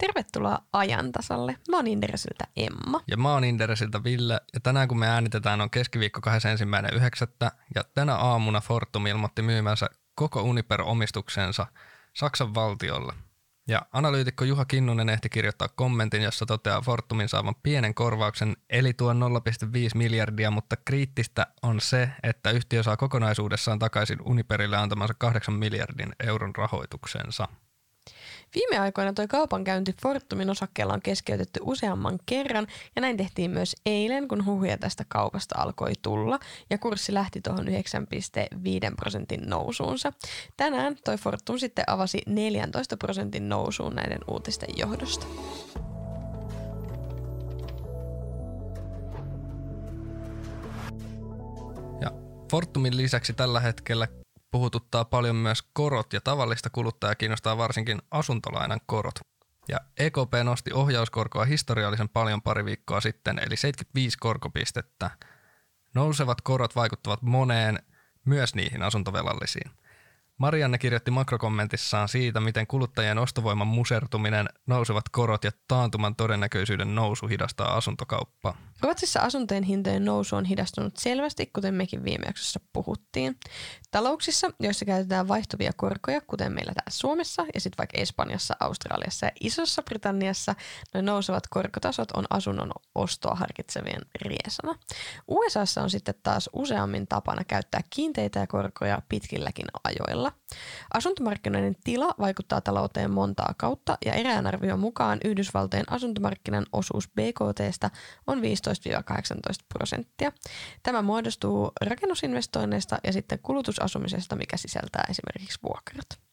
Tervetuloa ajantasalle. Mä oon Inderesiltä Emma. Ja mä oon Inderesiltä Ville. Ja tänään kun me äänitetään on keskiviikko 21.9. Ja tänä aamuna Fortum ilmoitti myymänsä koko Uniper-omistuksensa Saksan valtiolle. Ja analyytikko Juha Kinnunen ehti kirjoittaa kommentin, jossa toteaa Fortumin saavan pienen korvauksen, eli tuon 0,5 miljardia, mutta kriittistä on se, että yhtiö saa kokonaisuudessaan takaisin Uniperille antamansa 8 miljardin euron rahoituksensa. Viime aikoina tuo kaupankäynti Fortumin osakkeella on keskeytetty useamman kerran ja näin tehtiin myös eilen, kun huhuja tästä kaupasta alkoi tulla ja kurssi lähti tuohon 9,5 prosentin nousuunsa. Tänään toi Fortum sitten avasi 14 prosentin nousuun näiden uutisten johdosta. Fortumin lisäksi tällä hetkellä puhututtaa paljon myös korot ja tavallista kuluttajaa kiinnostaa varsinkin asuntolainan korot. Ja EKP nosti ohjauskorkoa historiallisen paljon pari viikkoa sitten, eli 75 korkopistettä. Nousevat korot vaikuttavat moneen, myös niihin asuntovelallisiin – Marianne kirjoitti makrokommentissaan siitä, miten kuluttajien ostovoiman musertuminen, nousevat korot ja taantuman todennäköisyyden nousu hidastaa asuntokauppaa. Ruotsissa asuntojen hintojen nousu on hidastunut selvästi, kuten mekin viime jaksossa puhuttiin. Talouksissa, joissa käytetään vaihtuvia korkoja, kuten meillä täällä Suomessa ja sitten vaikka Espanjassa, Australiassa ja Isossa Britanniassa, noin nousevat korkotasot on asunnon ostoa harkitsevien riesana. USAssa on sitten taas useammin tapana käyttää kiinteitä ja korkoja pitkilläkin ajoilla tavalla. Asuntomarkkinoiden tila vaikuttaa talouteen montaa kautta ja erään arvion mukaan Yhdysvaltojen asuntomarkkinan osuus BKTstä on 15-18 prosenttia. Tämä muodostuu rakennusinvestoinneista ja sitten kulutusasumisesta, mikä sisältää esimerkiksi vuokrat.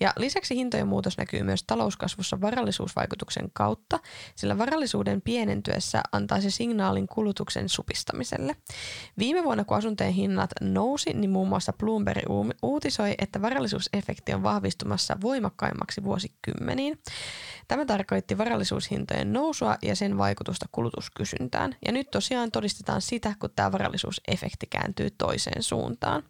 Ja lisäksi hintojen muutos näkyy myös talouskasvussa varallisuusvaikutuksen kautta, sillä varallisuuden pienentyessä antaa se signaalin kulutuksen supistamiselle. Viime vuonna, kun asuntojen hinnat nousi, niin muun muassa Bloomberg uutisoi, että varallisuusefekti on vahvistumassa voimakkaimmaksi vuosikymmeniin. Tämä tarkoitti varallisuushintojen nousua ja sen vaikutusta kulutuskysyntään. Ja nyt tosiaan todistetaan sitä, kun tämä varallisuusefekti kääntyy toiseen suuntaan.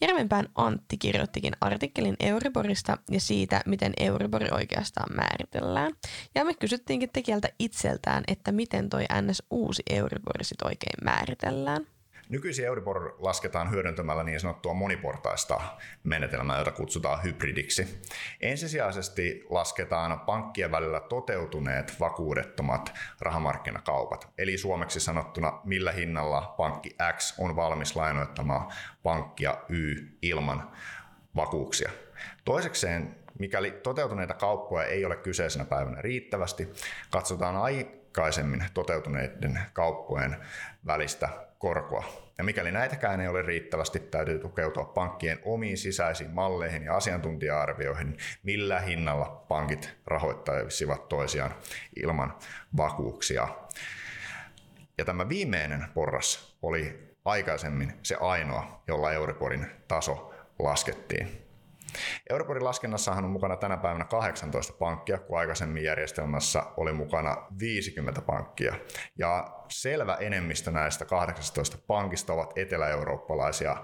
Järvenpään Antti kirjoittikin artikkelin Euriborista ja siitä, miten Euribor oikeastaan määritellään. Ja me kysyttiinkin tekijältä itseltään, että miten toi NS uusi Euribor sit oikein määritellään. Nykyisin Euribor lasketaan hyödyntämällä niin sanottua moniportaista menetelmää, jota kutsutaan hybridiksi. Ensisijaisesti lasketaan pankkien välillä toteutuneet vakuudettomat rahamarkkinakaupat, eli suomeksi sanottuna millä hinnalla pankki X on valmis lainoittamaan pankkia Y ilman vakuuksia. Toisekseen, mikäli toteutuneita kauppoja ei ole kyseisenä päivänä riittävästi, katsotaan aikaisemmin toteutuneiden kauppojen välistä korkoa. Ja mikäli näitäkään ei ole riittävästi, täytyy tukeutua pankkien omiin sisäisiin malleihin ja asiantuntija-arvioihin, millä hinnalla pankit rahoittaisivat toisiaan ilman vakuuksia. Ja tämä viimeinen porras oli aikaisemmin se ainoa, jolla Euriborin taso laskettiin. Euriborin laskennassahan on mukana tänä päivänä 18 pankkia, kun aikaisemmin järjestelmässä oli mukana 50 pankkia. Ja selvä enemmistö näistä 18 pankista ovat etelä-eurooppalaisia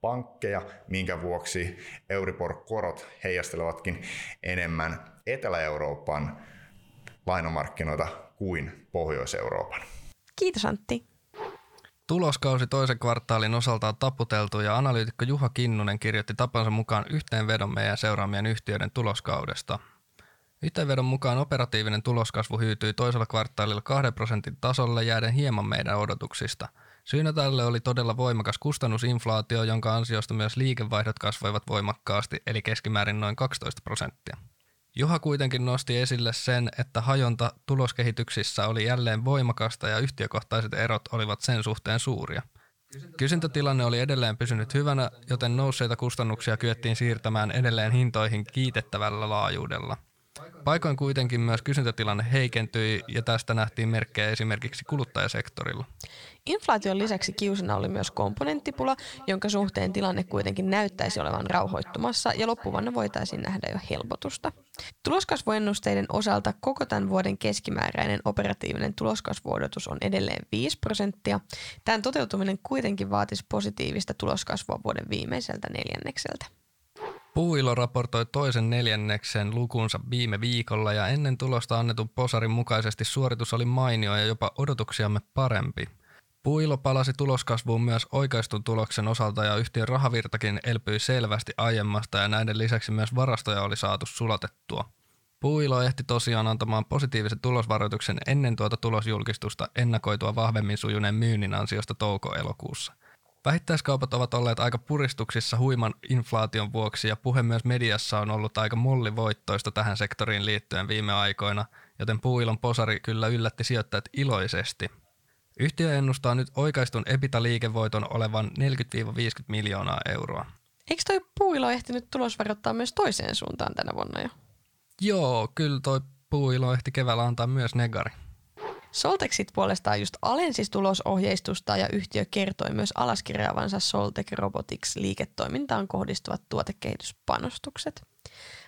pankkeja, minkä vuoksi Euribor-korot heijastelevatkin enemmän Etelä-Euroopan lainomarkkinoita kuin Pohjois-Euroopan. Kiitos Antti. Tuloskausi toisen kvartaalin osalta on taputeltu ja analyytikko Juha Kinnunen kirjoitti tapansa mukaan yhteenvedon meidän seuraamien yhtiöiden tuloskaudesta. Yhteenvedon mukaan operatiivinen tuloskasvu hyytyi toisella kvartaalilla 2 prosentin tasolle jääden hieman meidän odotuksista. Syynä tälle oli todella voimakas kustannusinflaatio, jonka ansiosta myös liikevaihdot kasvoivat voimakkaasti, eli keskimäärin noin 12 prosenttia. Juha kuitenkin nosti esille sen, että hajonta tuloskehityksissä oli jälleen voimakasta ja yhtiökohtaiset erot olivat sen suhteen suuria. Kysyntätilanne oli edelleen pysynyt hyvänä, joten nousseita kustannuksia kyettiin siirtämään edelleen hintoihin kiitettävällä laajuudella. Paikoin kuitenkin myös kysyntätilanne heikentyi ja tästä nähtiin merkkejä esimerkiksi kuluttajasektorilla. Inflaation lisäksi kiusana oli myös komponenttipula, jonka suhteen tilanne kuitenkin näyttäisi olevan rauhoittumassa ja loppuvuonna voitaisiin nähdä jo helpotusta. Tuloskasvuennusteiden osalta koko tämän vuoden keskimääräinen operatiivinen tuloskasvuodotus on edelleen 5 prosenttia. Tämän toteutuminen kuitenkin vaatisi positiivista tuloskasvua vuoden viimeiseltä neljännekseltä. Puuilo raportoi toisen neljänneksen lukunsa viime viikolla ja ennen tulosta annetun posarin mukaisesti suoritus oli mainio ja jopa odotuksiamme parempi. Puuilo palasi tuloskasvuun myös oikaistun tuloksen osalta ja yhtiön rahavirtakin elpyi selvästi aiemmasta ja näiden lisäksi myös varastoja oli saatu sulatettua. Puuilo ehti tosiaan antamaan positiivisen tulosvaroituksen ennen tuota tulosjulkistusta ennakoitua vahvemmin sujuneen myynnin ansiosta touko-elokuussa – Vähittäiskaupat ovat olleet aika puristuksissa huiman inflaation vuoksi ja puhe myös mediassa on ollut aika mollivoittoista tähän sektoriin liittyen viime aikoina, joten puuilon posari kyllä yllätti sijoittajat iloisesti. Yhtiö ennustaa nyt oikaistun ebita-liikevoiton olevan 40-50 miljoonaa euroa. Eikö toi puuilo ehtinyt tulosvaroittaa myös toiseen suuntaan tänä vuonna jo? Joo, kyllä toi puuilo ehti keväällä antaa myös negari. Soltexit puolestaan just alensi tulosohjeistusta ja yhtiö kertoi myös alaskirjaavansa Soltec Robotics liiketoimintaan kohdistuvat tuotekehityspanostukset.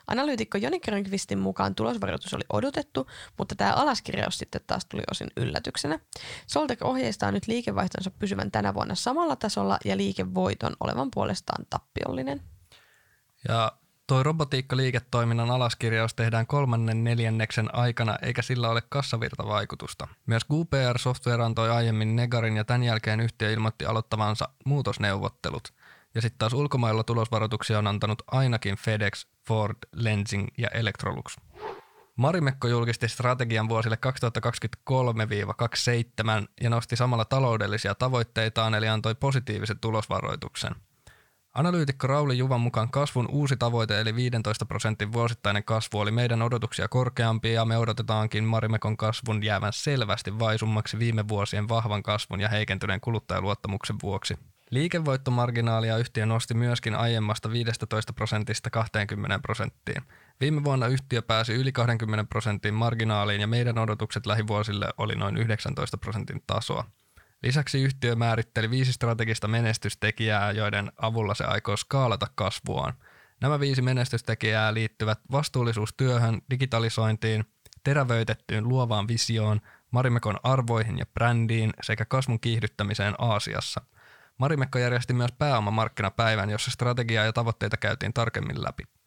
Analyytikko Joni Grönqvistin mukaan tulosvaroitus oli odotettu, mutta tämä alaskirjaus sitten taas tuli osin yllätyksenä. Soltec ohjeistaa nyt liikevaihtonsa pysyvän tänä vuonna samalla tasolla ja liikevoiton olevan puolestaan tappiollinen. Ja Toi robotiikkaliiketoiminnan alaskirjaus tehdään kolmannen neljänneksen aikana eikä sillä ole kassavirtavaikutusta. Myös QPR Software antoi aiemmin Negarin ja tämän jälkeen yhtiö ilmoitti aloittavansa muutosneuvottelut. Ja sitten taas ulkomailla tulosvaroituksia on antanut ainakin FedEx, Ford, Lensing ja Electrolux. Marimekko julkisti strategian vuosille 2023-27 ja nosti samalla taloudellisia tavoitteitaan eli antoi positiivisen tulosvaroituksen – Analyytikko Rauli Juvan mukaan kasvun uusi tavoite eli 15 prosentin vuosittainen kasvu oli meidän odotuksia korkeampi ja me odotetaankin Marimekon kasvun jäävän selvästi vaisummaksi viime vuosien vahvan kasvun ja heikentyneen kuluttajaluottamuksen vuoksi. Liikevoittomarginaalia yhtiö nosti myöskin aiemmasta 15 prosentista 20 prosenttiin. Viime vuonna yhtiö pääsi yli 20 prosentin marginaaliin ja meidän odotukset lähivuosille oli noin 19 prosentin tasoa. Lisäksi yhtiö määritteli viisi strategista menestystekijää, joiden avulla se aikoo skaalata kasvuaan. Nämä viisi menestystekijää liittyvät vastuullisuustyöhön, digitalisointiin, terävöitettyyn luovaan visioon, Marimekon arvoihin ja brändiin sekä kasvun kiihdyttämiseen Aasiassa. Marimekko järjesti myös pääomamarkkinapäivän, jossa strategiaa ja tavoitteita käytiin tarkemmin läpi.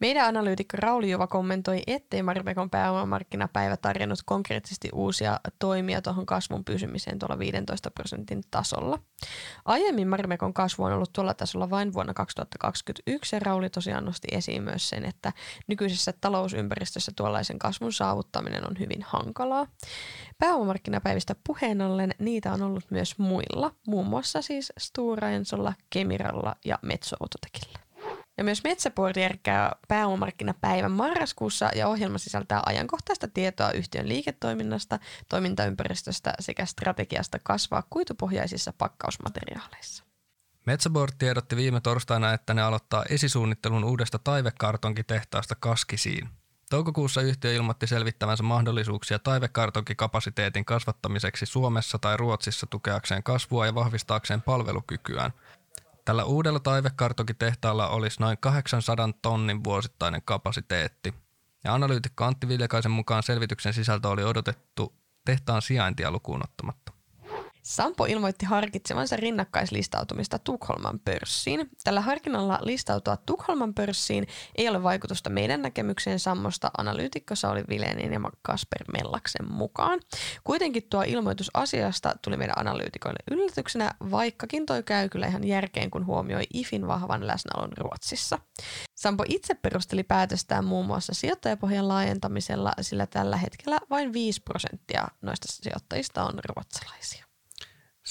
Meidän analyytikko Rauli Juva kommentoi, ettei Marimekon pääomamarkkinapäivä tarjonnut konkreettisesti uusia toimia tuohon kasvun pysymiseen tuolla 15 prosentin tasolla. Aiemmin Marimekon kasvu on ollut tuolla tasolla vain vuonna 2021 ja Rauli tosiaan nosti esiin myös sen, että nykyisessä talousympäristössä tuollaisen kasvun saavuttaminen on hyvin hankalaa. Pääomamarkkinapäivistä puheen ollen niitä on ollut myös muilla, muun muassa siis Stora Ensolla, Kemiralla ja Metso Autotekillä. Ja myös Metsäpuoli järkkää pääomamarkkinapäivän marraskuussa ja ohjelma sisältää ajankohtaista tietoa yhtiön liiketoiminnasta, toimintaympäristöstä sekä strategiasta kasvaa kuitupohjaisissa pakkausmateriaaleissa. Metsäboard tiedotti viime torstaina, että ne aloittaa esisuunnittelun uudesta taivekartonkitehtaasta Kaskisiin. Toukokuussa yhtiö ilmoitti selvittävänsä mahdollisuuksia taivekartonkikapasiteetin kasvattamiseksi Suomessa tai Ruotsissa tukeakseen kasvua ja vahvistaakseen palvelukykyään – Tällä uudella taivekartokitehtaalla olisi noin 800 tonnin vuosittainen kapasiteetti. Ja analyytikko Antti Viljakaisen mukaan selvityksen sisältö oli odotettu tehtaan sijaintia lukuun ottamatta. Sampo ilmoitti harkitsevansa rinnakkaislistautumista Tukholman pörssiin. Tällä harkinnalla listautua Tukholman pörssiin ei ole vaikutusta meidän näkemykseen Sammosta analyytikko Sauli Vilenin ja Kasper Mellaksen mukaan. Kuitenkin tuo ilmoitus asiasta tuli meidän analyytikoille yllätyksenä, vaikkakin toi käy kyllä ihan järkeen, kun huomioi IFin vahvan läsnäolon Ruotsissa. Sampo itse perusteli päätöstään muun muassa sijoittajapohjan laajentamisella, sillä tällä hetkellä vain 5 prosenttia noista sijoittajista on ruotsalaisia.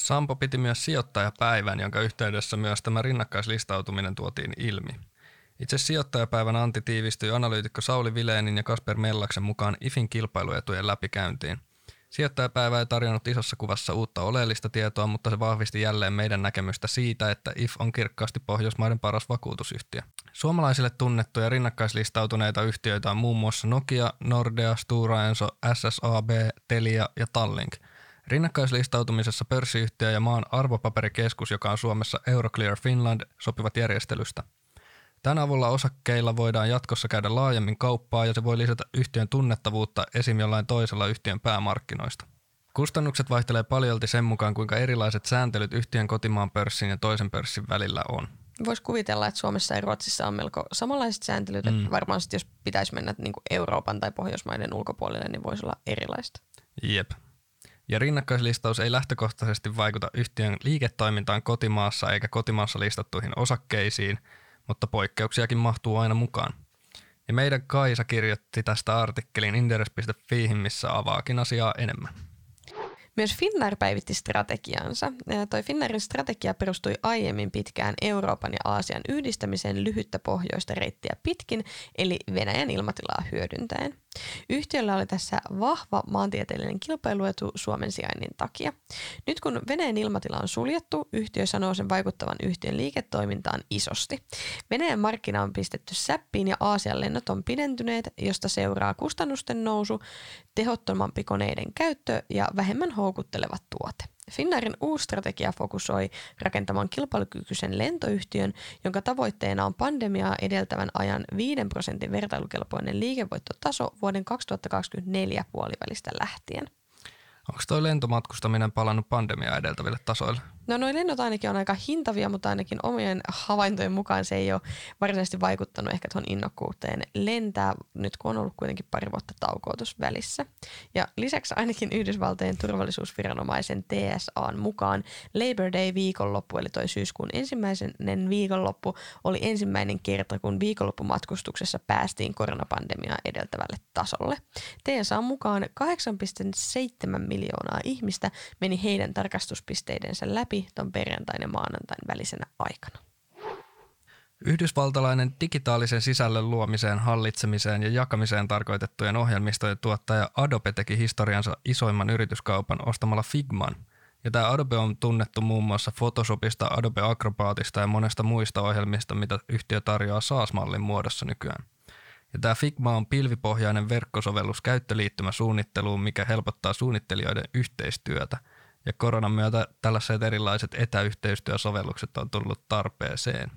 Sampo piti myös sijoittajapäivän, jonka yhteydessä myös tämä rinnakkaislistautuminen tuotiin ilmi. Itse sijoittajapäivän anti tiivistyi analyytikko Sauli Vileenin ja Kasper Mellaksen mukaan IFin kilpailuetujen läpikäyntiin. Sijoittajapäivä ei tarjonnut isossa kuvassa uutta oleellista tietoa, mutta se vahvisti jälleen meidän näkemystä siitä, että IF on kirkkaasti Pohjoismaiden paras vakuutusyhtiö. Suomalaisille tunnettuja rinnakkaislistautuneita yhtiöitä on muun muassa Nokia, Nordea, Stura Enso, SSAB, Telia ja Tallink – Rinnakkaislistautumisessa pörssiyhtiö ja maan arvopaperikeskus, joka on Suomessa Euroclear Finland, sopivat järjestelystä. Tämän avulla osakkeilla voidaan jatkossa käydä laajemmin kauppaa ja se voi lisätä yhtiön tunnettavuutta esim. jollain toisella yhtiön päämarkkinoista. Kustannukset vaihtelee paljolti sen mukaan, kuinka erilaiset sääntelyt yhtiön kotimaan pörssin ja toisen pörssin välillä on. Voisi kuvitella, että Suomessa ja Ruotsissa on melko samanlaiset sääntelyt, mm. että varmaan sit, jos pitäisi mennä niin Euroopan tai Pohjoismaiden ulkopuolelle, niin voisi olla erilaista. Jep. Ja rinnakkaislistaus ei lähtökohtaisesti vaikuta yhtiön liiketoimintaan kotimaassa eikä kotimaassa listattuihin osakkeisiin, mutta poikkeuksiakin mahtuu aina mukaan. Ja meidän Kaisa kirjoitti tästä artikkelin inderes.fi, missä avaakin asiaa enemmän. Myös Finnair päivitti strategiansa. Toi Finnairin strategia perustui aiemmin pitkään Euroopan ja Aasian yhdistämiseen lyhyttä pohjoista reittiä pitkin, eli Venäjän ilmatilaa hyödyntäen. Yhtiöllä oli tässä vahva maantieteellinen kilpailuetu Suomen sijainnin takia. Nyt kun Venäjän ilmatila on suljettu, yhtiö sanoo sen vaikuttavan yhtiön liiketoimintaan isosti. Venäjän markkina on pistetty säppiin ja Aasian lennot on pidentyneet, josta seuraa kustannusten nousu, tehottomampi koneiden käyttö ja vähemmän houkutteleva tuote. Finnairin uusi strategia fokusoi rakentamaan kilpailukykyisen lentoyhtiön, jonka tavoitteena on pandemiaa edeltävän ajan 5 prosentin vertailukelpoinen liikevoittotaso vuoden 2024 puolivälistä lähtien. Onko tuo lentomatkustaminen palannut pandemiaa edeltäville tasoille? No noin lennot ainakin on aika hintavia, mutta ainakin omien havaintojen mukaan se ei ole varsinaisesti vaikuttanut ehkä tuon innokkuuteen lentää, nyt kun on ollut kuitenkin pari vuotta taukoitus välissä. Ja lisäksi ainakin Yhdysvaltojen turvallisuusviranomaisen TSAn mukaan Labor Day viikonloppu, eli toi syyskuun ensimmäisen viikonloppu, oli ensimmäinen kerta, kun viikonloppumatkustuksessa päästiin koronapandemiaa edeltävälle tasolle. TSAn mukaan 8,7 miljoonaa ihmistä meni heidän tarkastuspisteidensä läpi läpi ton perjantain ja maanantain välisenä aikana. Yhdysvaltalainen digitaalisen sisällön luomiseen, hallitsemiseen ja jakamiseen tarkoitettujen ohjelmistojen tuottaja Adobe teki historiansa isoimman yrityskaupan ostamalla Figman. Ja tämä Adobe on tunnettu muun muassa Photoshopista, Adobe Acrobatista ja monesta muista ohjelmista, mitä yhtiö tarjoaa SaaS-mallin muodossa nykyään. Ja tämä Figma on pilvipohjainen verkkosovellus käyttöliittymä suunnitteluun, mikä helpottaa suunnittelijoiden yhteistyötä – ja koronan myötä tällaiset erilaiset etäyhteistyösovellukset on tullut tarpeeseen.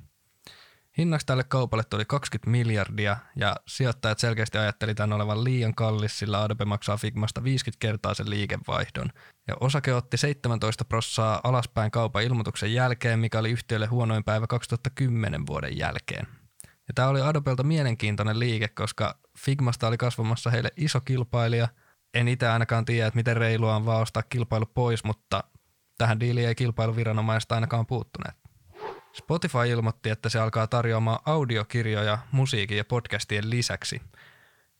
Hinnaksi tälle kaupalle tuli 20 miljardia ja sijoittajat selkeästi ajatteli tämän olevan liian kallis, sillä Adobe maksaa Figmasta 50 kertaa sen liikevaihdon. Ja osake otti 17 prossaa alaspäin kaupan ilmoituksen jälkeen, mikä oli yhtiölle huonoin päivä 2010 vuoden jälkeen. Ja tämä oli Adobelta mielenkiintoinen liike, koska Figmasta oli kasvamassa heille iso kilpailija – en itse ainakaan tiedä, että miten reilua on vaan ostaa kilpailu pois, mutta tähän diiliin ei kilpailuviranomaiset ainakaan puuttuneet. Spotify ilmoitti, että se alkaa tarjoamaan audiokirjoja musiikin ja podcastien lisäksi.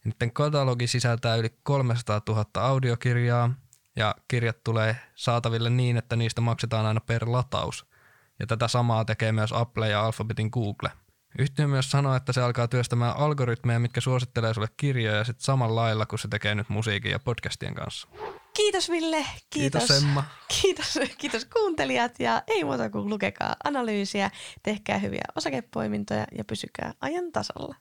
Niiden katalogi sisältää yli 300 000 audiokirjaa ja kirjat tulee saataville niin, että niistä maksetaan aina per lataus. Ja tätä samaa tekee myös Apple ja Alphabetin Google – Yhtiö myös sanoo, että se alkaa työstämään algoritmeja, mitkä suosittelee sulle kirjoja sit samalla lailla kuin se tekee nyt musiikin ja podcastien kanssa. Kiitos Ville, kiitos. Kiitos Emma. Kiitos, kiitos kuuntelijat ja ei muuta kuin lukekaa analyysiä, tehkää hyviä osakepoimintoja ja pysykää ajan tasalla.